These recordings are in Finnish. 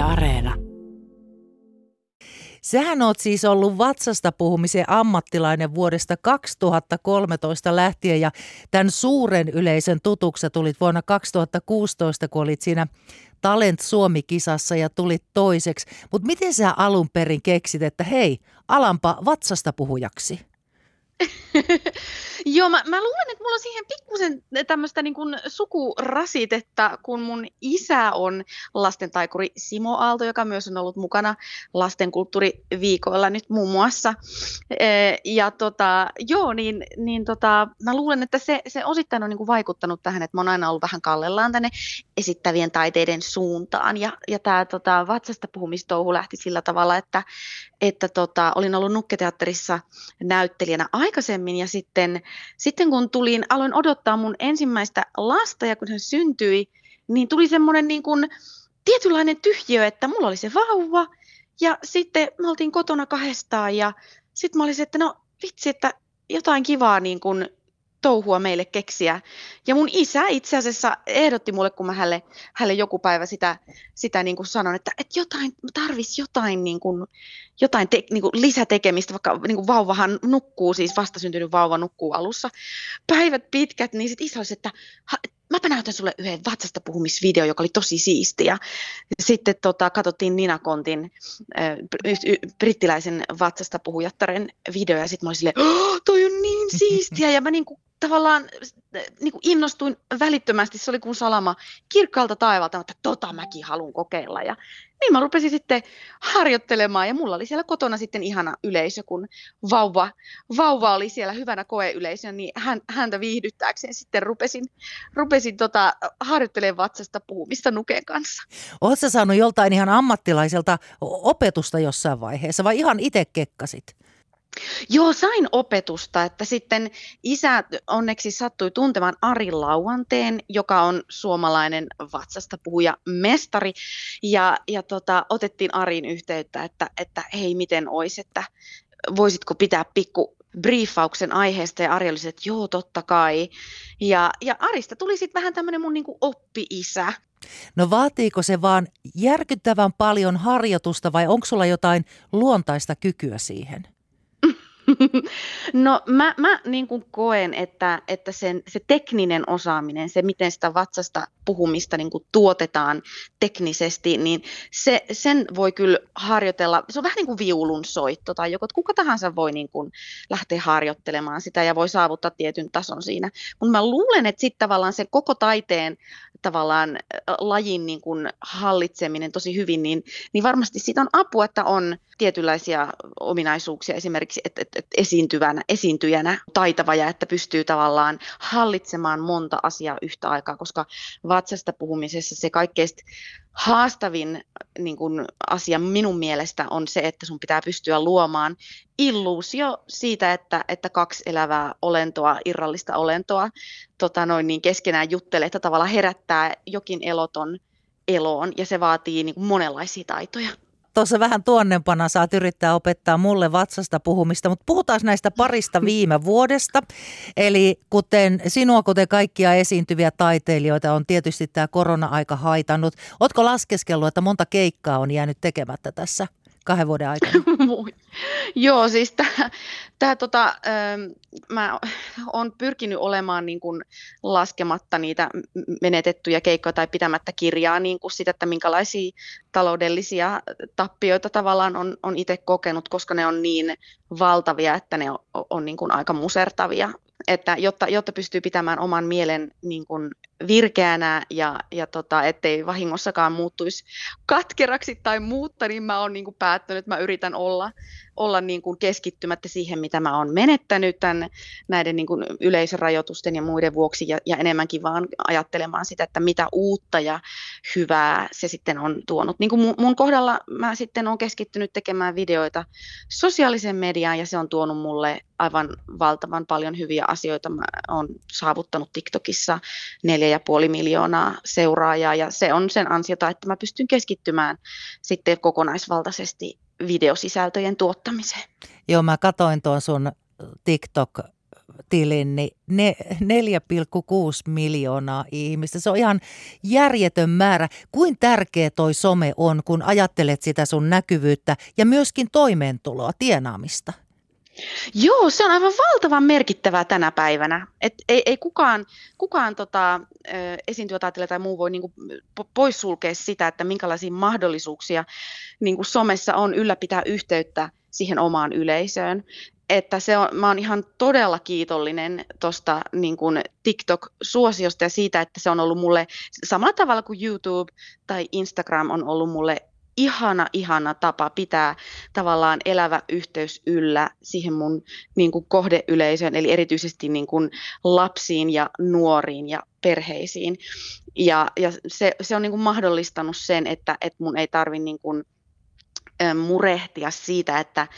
Yle Areena. Sähän oot siis ollut vatsasta puhumisen ammattilainen vuodesta 2013 lähtien ja tämän suuren yleisön tutuksa tulit vuonna 2016, kun olit siinä Talent Suomi-kisassa ja tulit toiseksi. Mutta miten sä alun perin keksit, että hei, alampa vatsasta puhujaksi? Joo, mä, mä luulen, että mulla on siihen pikkusen tämmöistä niin kuin sukurasitetta, kun mun isä on lastentaikuri Simo Aalto, joka myös on ollut mukana lastenkulttuuriviikoilla nyt muun muassa. Ja tota, joo, niin, niin tota, mä luulen, että se, se osittain on niin kuin vaikuttanut tähän, että mä oon aina ollut vähän kallellaan tänne esittävien taiteiden suuntaan. Ja, ja tämä tota, vatsasta puhumistouhu lähti sillä tavalla, että, että tota, olin ollut Nukketeatterissa näyttelijänä aikaisemmin ja sitten, sitten kun tulin, aloin odottaa mun ensimmäistä lasta ja kun hän syntyi, niin tuli semmoinen niin kuin tietynlainen tyhjiö, että mulla oli se vauva ja sitten me oltiin kotona kahdestaan ja sitten mä olisin, että no vitsi, että jotain kivaa niin kuin touhua meille keksiä. Ja mun isä itse asiassa ehdotti mulle, kun mä hänelle, hänelle joku päivä sitä, sitä niin kuin sanon, että, että jotain, tarvisi jotain, niin kuin, jotain te, niin kuin lisätekemistä, vaikka niin kuin vauvahan nukkuu, siis vastasyntynyt vauva nukkuu alussa päivät pitkät, niin sitten isä olisi, että mäpä näytän sulle yhden vatsasta puhumisvideo, joka oli tosi siistiä. Sitten tota, katsottiin Nina Kontin äh, brittiläisen vatsasta puhujattaren video ja sitten mä olin silleen, oh, toi on niin siistiä ja mä niinku tavallaan niin kuin innostuin välittömästi, se oli kuin salama kirkkaalta taivaalta, että tota mäkin haluan kokeilla. Ja niin mä rupesin sitten harjoittelemaan ja mulla oli siellä kotona sitten ihana yleisö, kun vauva, vauva oli siellä hyvänä koeyleisönä, niin hän, häntä viihdyttääkseen sitten rupesin, rupesin tota, harjoittelemaan vatsasta puhumista Nuken kanssa. Oletko saanut joltain ihan ammattilaiselta opetusta jossain vaiheessa vai ihan itse kekkasit? Joo, sain opetusta, että sitten isä onneksi sattui tuntemaan Ari Lauanteen, joka on suomalainen vatsasta puhuja mestari, ja, ja tota, otettiin Arin yhteyttä, että, että hei, miten olisi, että voisitko pitää pikku briefauksen aiheesta, ja Ari oli että joo, totta kai. Ja, ja Arista tuli sitten vähän tämmöinen mun niinku oppi-isä. No vaatiiko se vaan järkyttävän paljon harjoitusta vai onko sulla jotain luontaista kykyä siihen? No mä, mä niin kuin koen, että, että sen, se tekninen osaaminen, se miten sitä vatsasta puhumista niin kuin tuotetaan teknisesti, niin se, sen voi kyllä harjoitella, se on vähän niin kuin viulun soitto tai joku, kuka tahansa voi niin kuin lähteä harjoittelemaan sitä ja voi saavuttaa tietyn tason siinä. Mutta mä luulen, että sitten tavallaan se koko taiteen tavallaan lajin niin kuin hallitseminen tosi hyvin, niin, niin varmasti siitä on apua, että on tietynlaisia ominaisuuksia esimerkiksi, että, että, että esiintyvänä, esiintyjänä taitava ja että pystyy tavallaan hallitsemaan monta asiaa yhtä aikaa, koska vatsasta puhumisessa se kaikkein haastavin niin kuin, asia minun mielestä on se, että sun pitää pystyä luomaan illuusio siitä, että, että kaksi elävää olentoa, irrallista olentoa tota noin, niin keskenään juttelee, että tavallaan herättää jokin eloton eloon ja se vaatii niin kuin, monenlaisia taitoja tuossa vähän tuonnempana saat yrittää opettaa mulle vatsasta puhumista, mutta puhutaan näistä parista viime vuodesta. Eli kuten sinua, kuten kaikkia esiintyviä taiteilijoita, on tietysti tämä korona-aika haitannut. Oletko laskeskellut, että monta keikkaa on jäänyt tekemättä tässä kahden vuoden aikana? Joo, siis tämä, tota, ähm, mä olen pyrkinyt olemaan niin kuin laskematta niitä menetettyjä keikkoja tai pitämättä kirjaa niin kuin sitä, että minkälaisia taloudellisia tappioita tavallaan on, on itse kokenut, koska ne on niin valtavia, että ne on, on niin kuin aika musertavia. Että jotta, jotta pystyy pitämään oman mielen niin kuin virkeänä ja, ja tota, ettei vahingossakaan muuttuisi katkeraksi tai muutta, niin mä oon niin kuin päättänyt, että mä yritän olla, olla niin kuin keskittymättä siihen, mitä mä oon menettänyt tämän, näiden niin kuin yleisörajoitusten ja muiden vuoksi ja, ja enemmänkin vaan ajattelemaan sitä, että mitä uutta ja hyvää se sitten on tuonut. Niin kuin mun, kohdalla mä sitten olen keskittynyt tekemään videoita sosiaalisen mediaan ja se on tuonut mulle aivan valtavan paljon hyviä asioita. Mä oon saavuttanut TikTokissa 4,5 miljoonaa seuraajaa ja se on sen ansiota, että mä pystyn keskittymään sitten kokonaisvaltaisesti videosisältöjen tuottamiseen. Joo, mä katoin tuon sun TikTok tilin, niin ne 4,6 miljoonaa ihmistä. Se on ihan järjetön määrä. Kuin tärkeä toi some on, kun ajattelet sitä sun näkyvyyttä ja myöskin toimeentuloa, tienaamista? Joo, se on aivan valtavan merkittävää tänä päivänä. Et ei, ei kukaan, kukaan tota, esiintyjä tai muu voi niinku poissulkea sitä, että minkälaisia mahdollisuuksia niinku somessa on ylläpitää yhteyttä siihen omaan yleisöön. Että se on, mä oon ihan todella kiitollinen tuosta niin TikTok-suosiosta ja siitä, että se on ollut mulle samalla tavalla kuin YouTube tai Instagram on ollut mulle ihana, ihana tapa pitää tavallaan elävä yhteys yllä siihen mun niin kuin kohdeyleisöön, eli erityisesti niin kuin lapsiin ja nuoriin ja perheisiin. Ja, ja se, se on niin kuin mahdollistanut sen, että, että mun ei tarvitse niin kuin, murehtia siitä, että,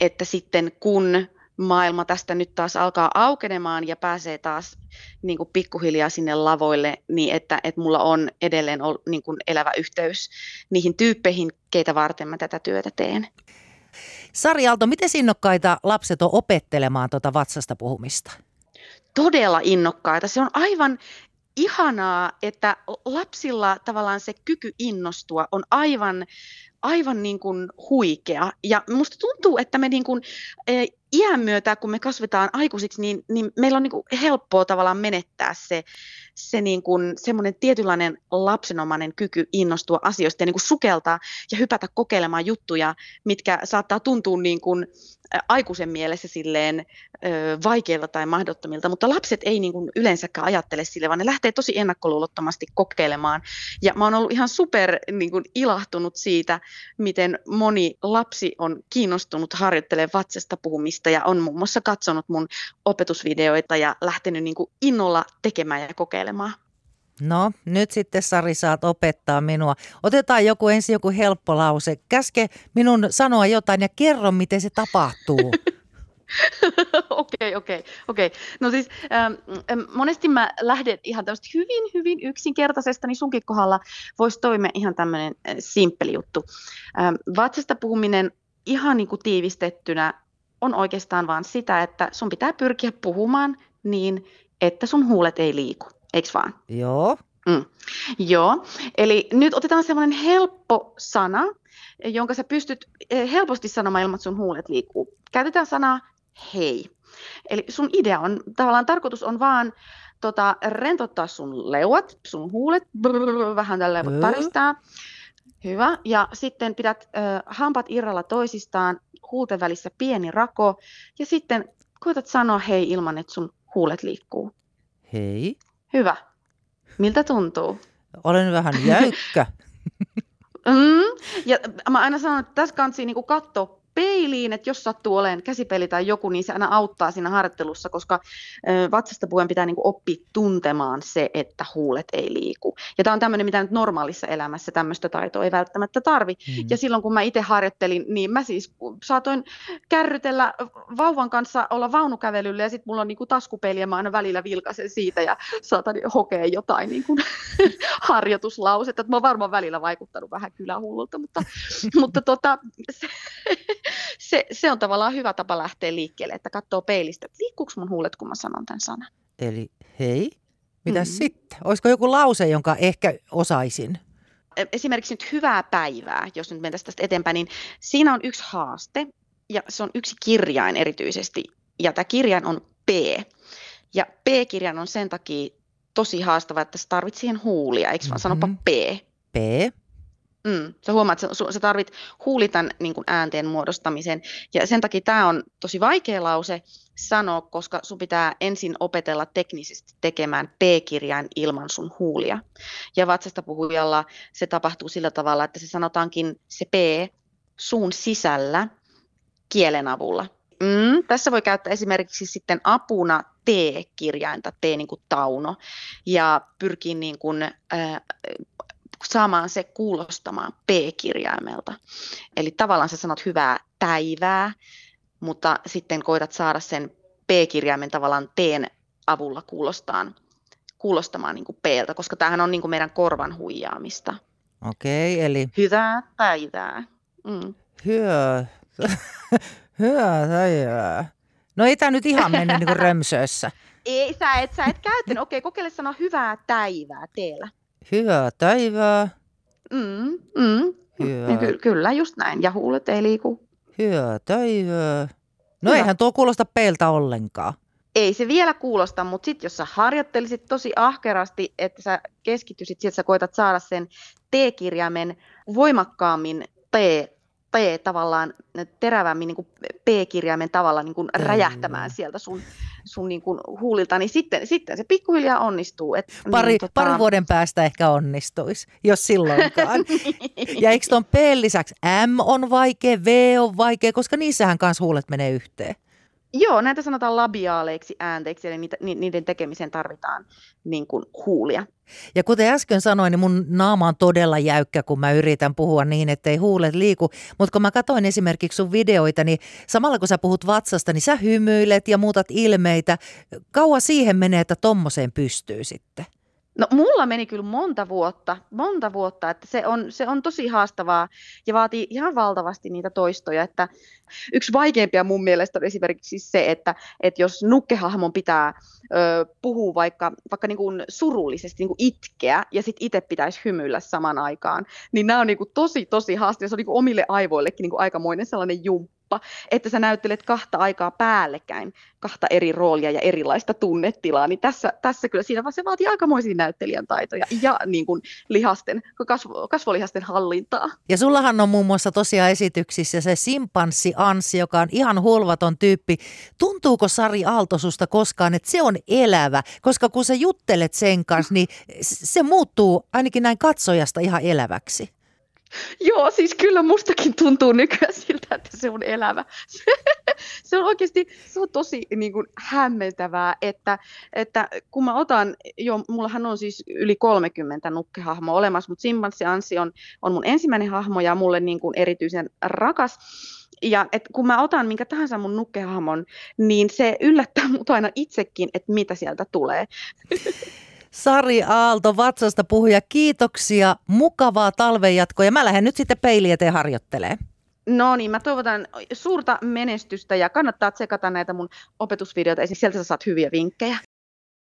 että sitten kun maailma tästä nyt taas alkaa aukenemaan ja pääsee taas niin kuin pikkuhiljaa sinne lavoille, niin että, että mulla on edelleen ol, niin kuin elävä yhteys niihin tyyppeihin, keitä varten mä tätä työtä teen. Sari Aalto, miten innokkaita lapset on opettelemaan tuota vatsasta puhumista? Todella innokkaita. Se on aivan ihanaa, että lapsilla tavallaan se kyky innostua on aivan aivan niin kuin huikea. Ja musta tuntuu, että me niin kuin, e, iän myötä, kun me kasvetaan aikuisiksi, niin, niin meillä on niin kuin helppoa tavallaan menettää se, se niin kuin, semmoinen tietynlainen lapsenomainen kyky innostua asioista ja niin kuin sukeltaa ja hypätä kokeilemaan juttuja, mitkä saattaa tuntua niin kuin, aikuisen mielessä silleen vaikeilta tai mahdottomilta, mutta lapset ei niin kuin yleensäkään ajattele sille, vaan ne lähtee tosi ennakkoluulottomasti kokeilemaan. Ja mä oon ollut ihan super niin kuin ilahtunut siitä, miten moni lapsi on kiinnostunut harjoittelemaan vatsasta puhumista ja on muun muassa katsonut mun opetusvideoita ja lähtenyt niin kuin innolla tekemään ja kokeilemaan. No, nyt sitten Sari saat opettaa minua. Otetaan joku ensin joku helppo lause. Käske minun sanoa jotain ja kerro, miten se tapahtuu. Okei, okei, okei. No siis ähm, ähm, monesti mä lähden ihan tämmöistä hyvin, hyvin yksinkertaisesta, niin sunkin kohdalla voisi toimia ihan tämmöinen äh, simppeli juttu. Ähm, vatsasta puhuminen ihan niin kuin tiivistettynä on oikeastaan vaan sitä, että sun pitää pyrkiä puhumaan niin, että sun huulet ei liiku eikö vaan? Joo. Mm. Joo, eli nyt otetaan semmoinen helppo sana, jonka sä pystyt eh, helposti sanomaan ilman, että sun huulet liikkuu. Käytetään sanaa hei. Eli sun idea on, tavallaan tarkoitus on vaan tota, rentottaa sun leuat, sun huulet, brrr, vähän tällä mm. taristaa. Hyvä. Ja sitten pidät äh, hampat irralla toisistaan, huulten välissä pieni rako, ja sitten koetat sanoa hei ilman, että sun huulet liikkuu. Hei. Hyvä. Miltä tuntuu? Olen vähän jäykkä. mm, ja mä aina sanon, että tässä kansi niin katsoa peiliin, että jos sattuu olemaan käsipeli tai joku, niin se aina auttaa siinä harjoittelussa, koska vatsasta puhuen pitää niin oppia tuntemaan se, että huulet ei liiku. Ja tämä on tämmöinen, mitä nyt normaalissa elämässä tämmöistä taitoa ei välttämättä tarvi. Mm-hmm. Ja silloin kun mä itse harjoittelin, niin mä siis saatoin kärrytellä vauvan kanssa olla vaunukävelyllä ja sitten mulla on niin taskupeili ja mä aina välillä vilkaisen siitä ja saatan hokea jotain niin kuin harjoituslausetta. Mä oon varmaan välillä vaikuttanut vähän kylähullulta, mutta, mutta tota, se, se, se on tavallaan hyvä tapa lähteä liikkeelle, että katsoo peilistä, että liikkuuko mun huulet, kun mä sanon tämän sanan. Eli hei, mitä mm-hmm. sitten? Olisiko joku lause, jonka ehkä osaisin? E, esimerkiksi nyt hyvää päivää, jos nyt mentäisiin tästä eteenpäin, niin siinä on yksi haaste, ja se on yksi kirjain erityisesti, ja tämä kirjain on P. Ja P-kirjain on sen takia tosi haastava, että se tarvitsee siihen huulia, eikö vaan mm-hmm. sanopa P. P. Mm, sä huomaat, että sä, sä tarvit huulitan niin äänteen muodostamisen. Ja sen takia tämä on tosi vaikea lause sanoa, koska sun pitää ensin opetella teknisesti tekemään P-kirjain ilman sun huulia. Ja vatsasta puhujalla se tapahtuu sillä tavalla, että se sanotaankin se P suun sisällä kielen avulla. Mm, tässä voi käyttää esimerkiksi sitten apuna T-kirjainta, T niin kuin tauno, ja pyrkii niin kuin, äh, saamaan se kuulostamaan P-kirjaimelta. Eli tavallaan sä sanot hyvää päivää, mutta sitten koitat saada sen P-kirjaimen tavallaan teen avulla kuulostaan, kuulostamaan niin kuin P-ltä, koska tämähän on niin kuin meidän korvan huijaamista. Okei, eli... Hyvää päivää. Mm. Hyvä. Hyvää päivää. No ei tämä nyt ihan mennyt niin römsössä. Ei, sä et, sä et käyttänyt. Okei, kokeile sanoa hyvää päivää teillä. Hyvää päivää. Mm, mm. Hyvää, ky- kyllä, just näin. Ja huulet ei liiku. hyvää päivää. No Hyvä. eihän tuo kuulosta peiltä ollenkaan. Ei se vielä kuulosta, mutta sitten jos sä harjoittelisit tosi ahkerasti, että sä keskittysit siihen, että sä koetat saada sen T-kirjaimen voimakkaammin T, T tavallaan terävämmin niin kuin P-kirjaimen tavalla niin kuin räjähtämään sieltä sun, sun niin kuin huulilta, niin sitten, sitten se pikkuhiljaa onnistuu. Et, Pari, niin, pari vuoden päästä ehkä onnistuisi, jos silloinkaan. ja eikö tuon P lisäksi M on vaikea, V on vaikea, koska niissähän kanssa huulet menee yhteen. Joo, näitä sanotaan labiaaleiksi äänteiksi, eli niitä, ni- niiden tekemiseen tarvitaan niin kuin huulia. Ja kuten äsken sanoin, niin mun naama on todella jäykkä, kun mä yritän puhua niin, ettei huulet liiku. Mutta kun mä katsoin esimerkiksi sun videoita, niin samalla kun sä puhut vatsasta, niin sä hymyilet ja muutat ilmeitä. Kauan siihen menee, että tommoseen pystyy sitten. No mulla meni kyllä monta vuotta, monta vuotta, että se on, se on tosi haastavaa ja vaatii ihan valtavasti niitä toistoja, että yksi vaikeimpia mun mielestä on esimerkiksi se, että, että jos nukkehahmon pitää ö, puhua vaikka, vaikka niin kuin surullisesti niin kuin itkeä ja sitten itse pitäisi hymyillä samaan aikaan, niin nämä on niin kuin tosi tosi haastavia, se on niin kuin omille aivoillekin niin kuin aikamoinen sellainen jumppa, että sä näyttelet kahta aikaa päällekkäin, kahta eri roolia ja erilaista tunnetilaa, niin tässä, tässä kyllä siinä se vaatii aikamoisia näyttelijän taitoja ja niin kuin lihasten, kasvo, kasvolihasten hallintaa. Ja sullahan on muun muassa tosiaan esityksissä se simpanssi Anssi, joka on ihan hulvaton tyyppi. Tuntuuko Sari Aalto susta koskaan, että se on elävä? Koska kun sä juttelet sen kanssa, niin se muuttuu ainakin näin katsojasta ihan eläväksi. Joo, siis kyllä mustakin tuntuu nykyään siltä, että se on elävä. se on oikeasti, se on tosi niin kuin, hämmentävää, että, että kun mä otan, jo, mullahan on siis yli 30 nukkehahmoa olemassa, mutta Simpanssi Anssi on, on mun ensimmäinen hahmo ja mulle niin kuin, erityisen rakas. Ja et kun mä otan minkä tahansa mun nukkehahmon, niin se yllättää mut aina itsekin, että mitä sieltä tulee. Sari Aalto vatsasta puhuja, kiitoksia, mukavaa talvenjatkoa ja mä lähden nyt sitten peiliin eteen harjoittelee. No niin, mä toivotan suurta menestystä ja kannattaa tsekata näitä mun opetusvideoita, esimerkiksi sieltä sä saat hyviä vinkkejä.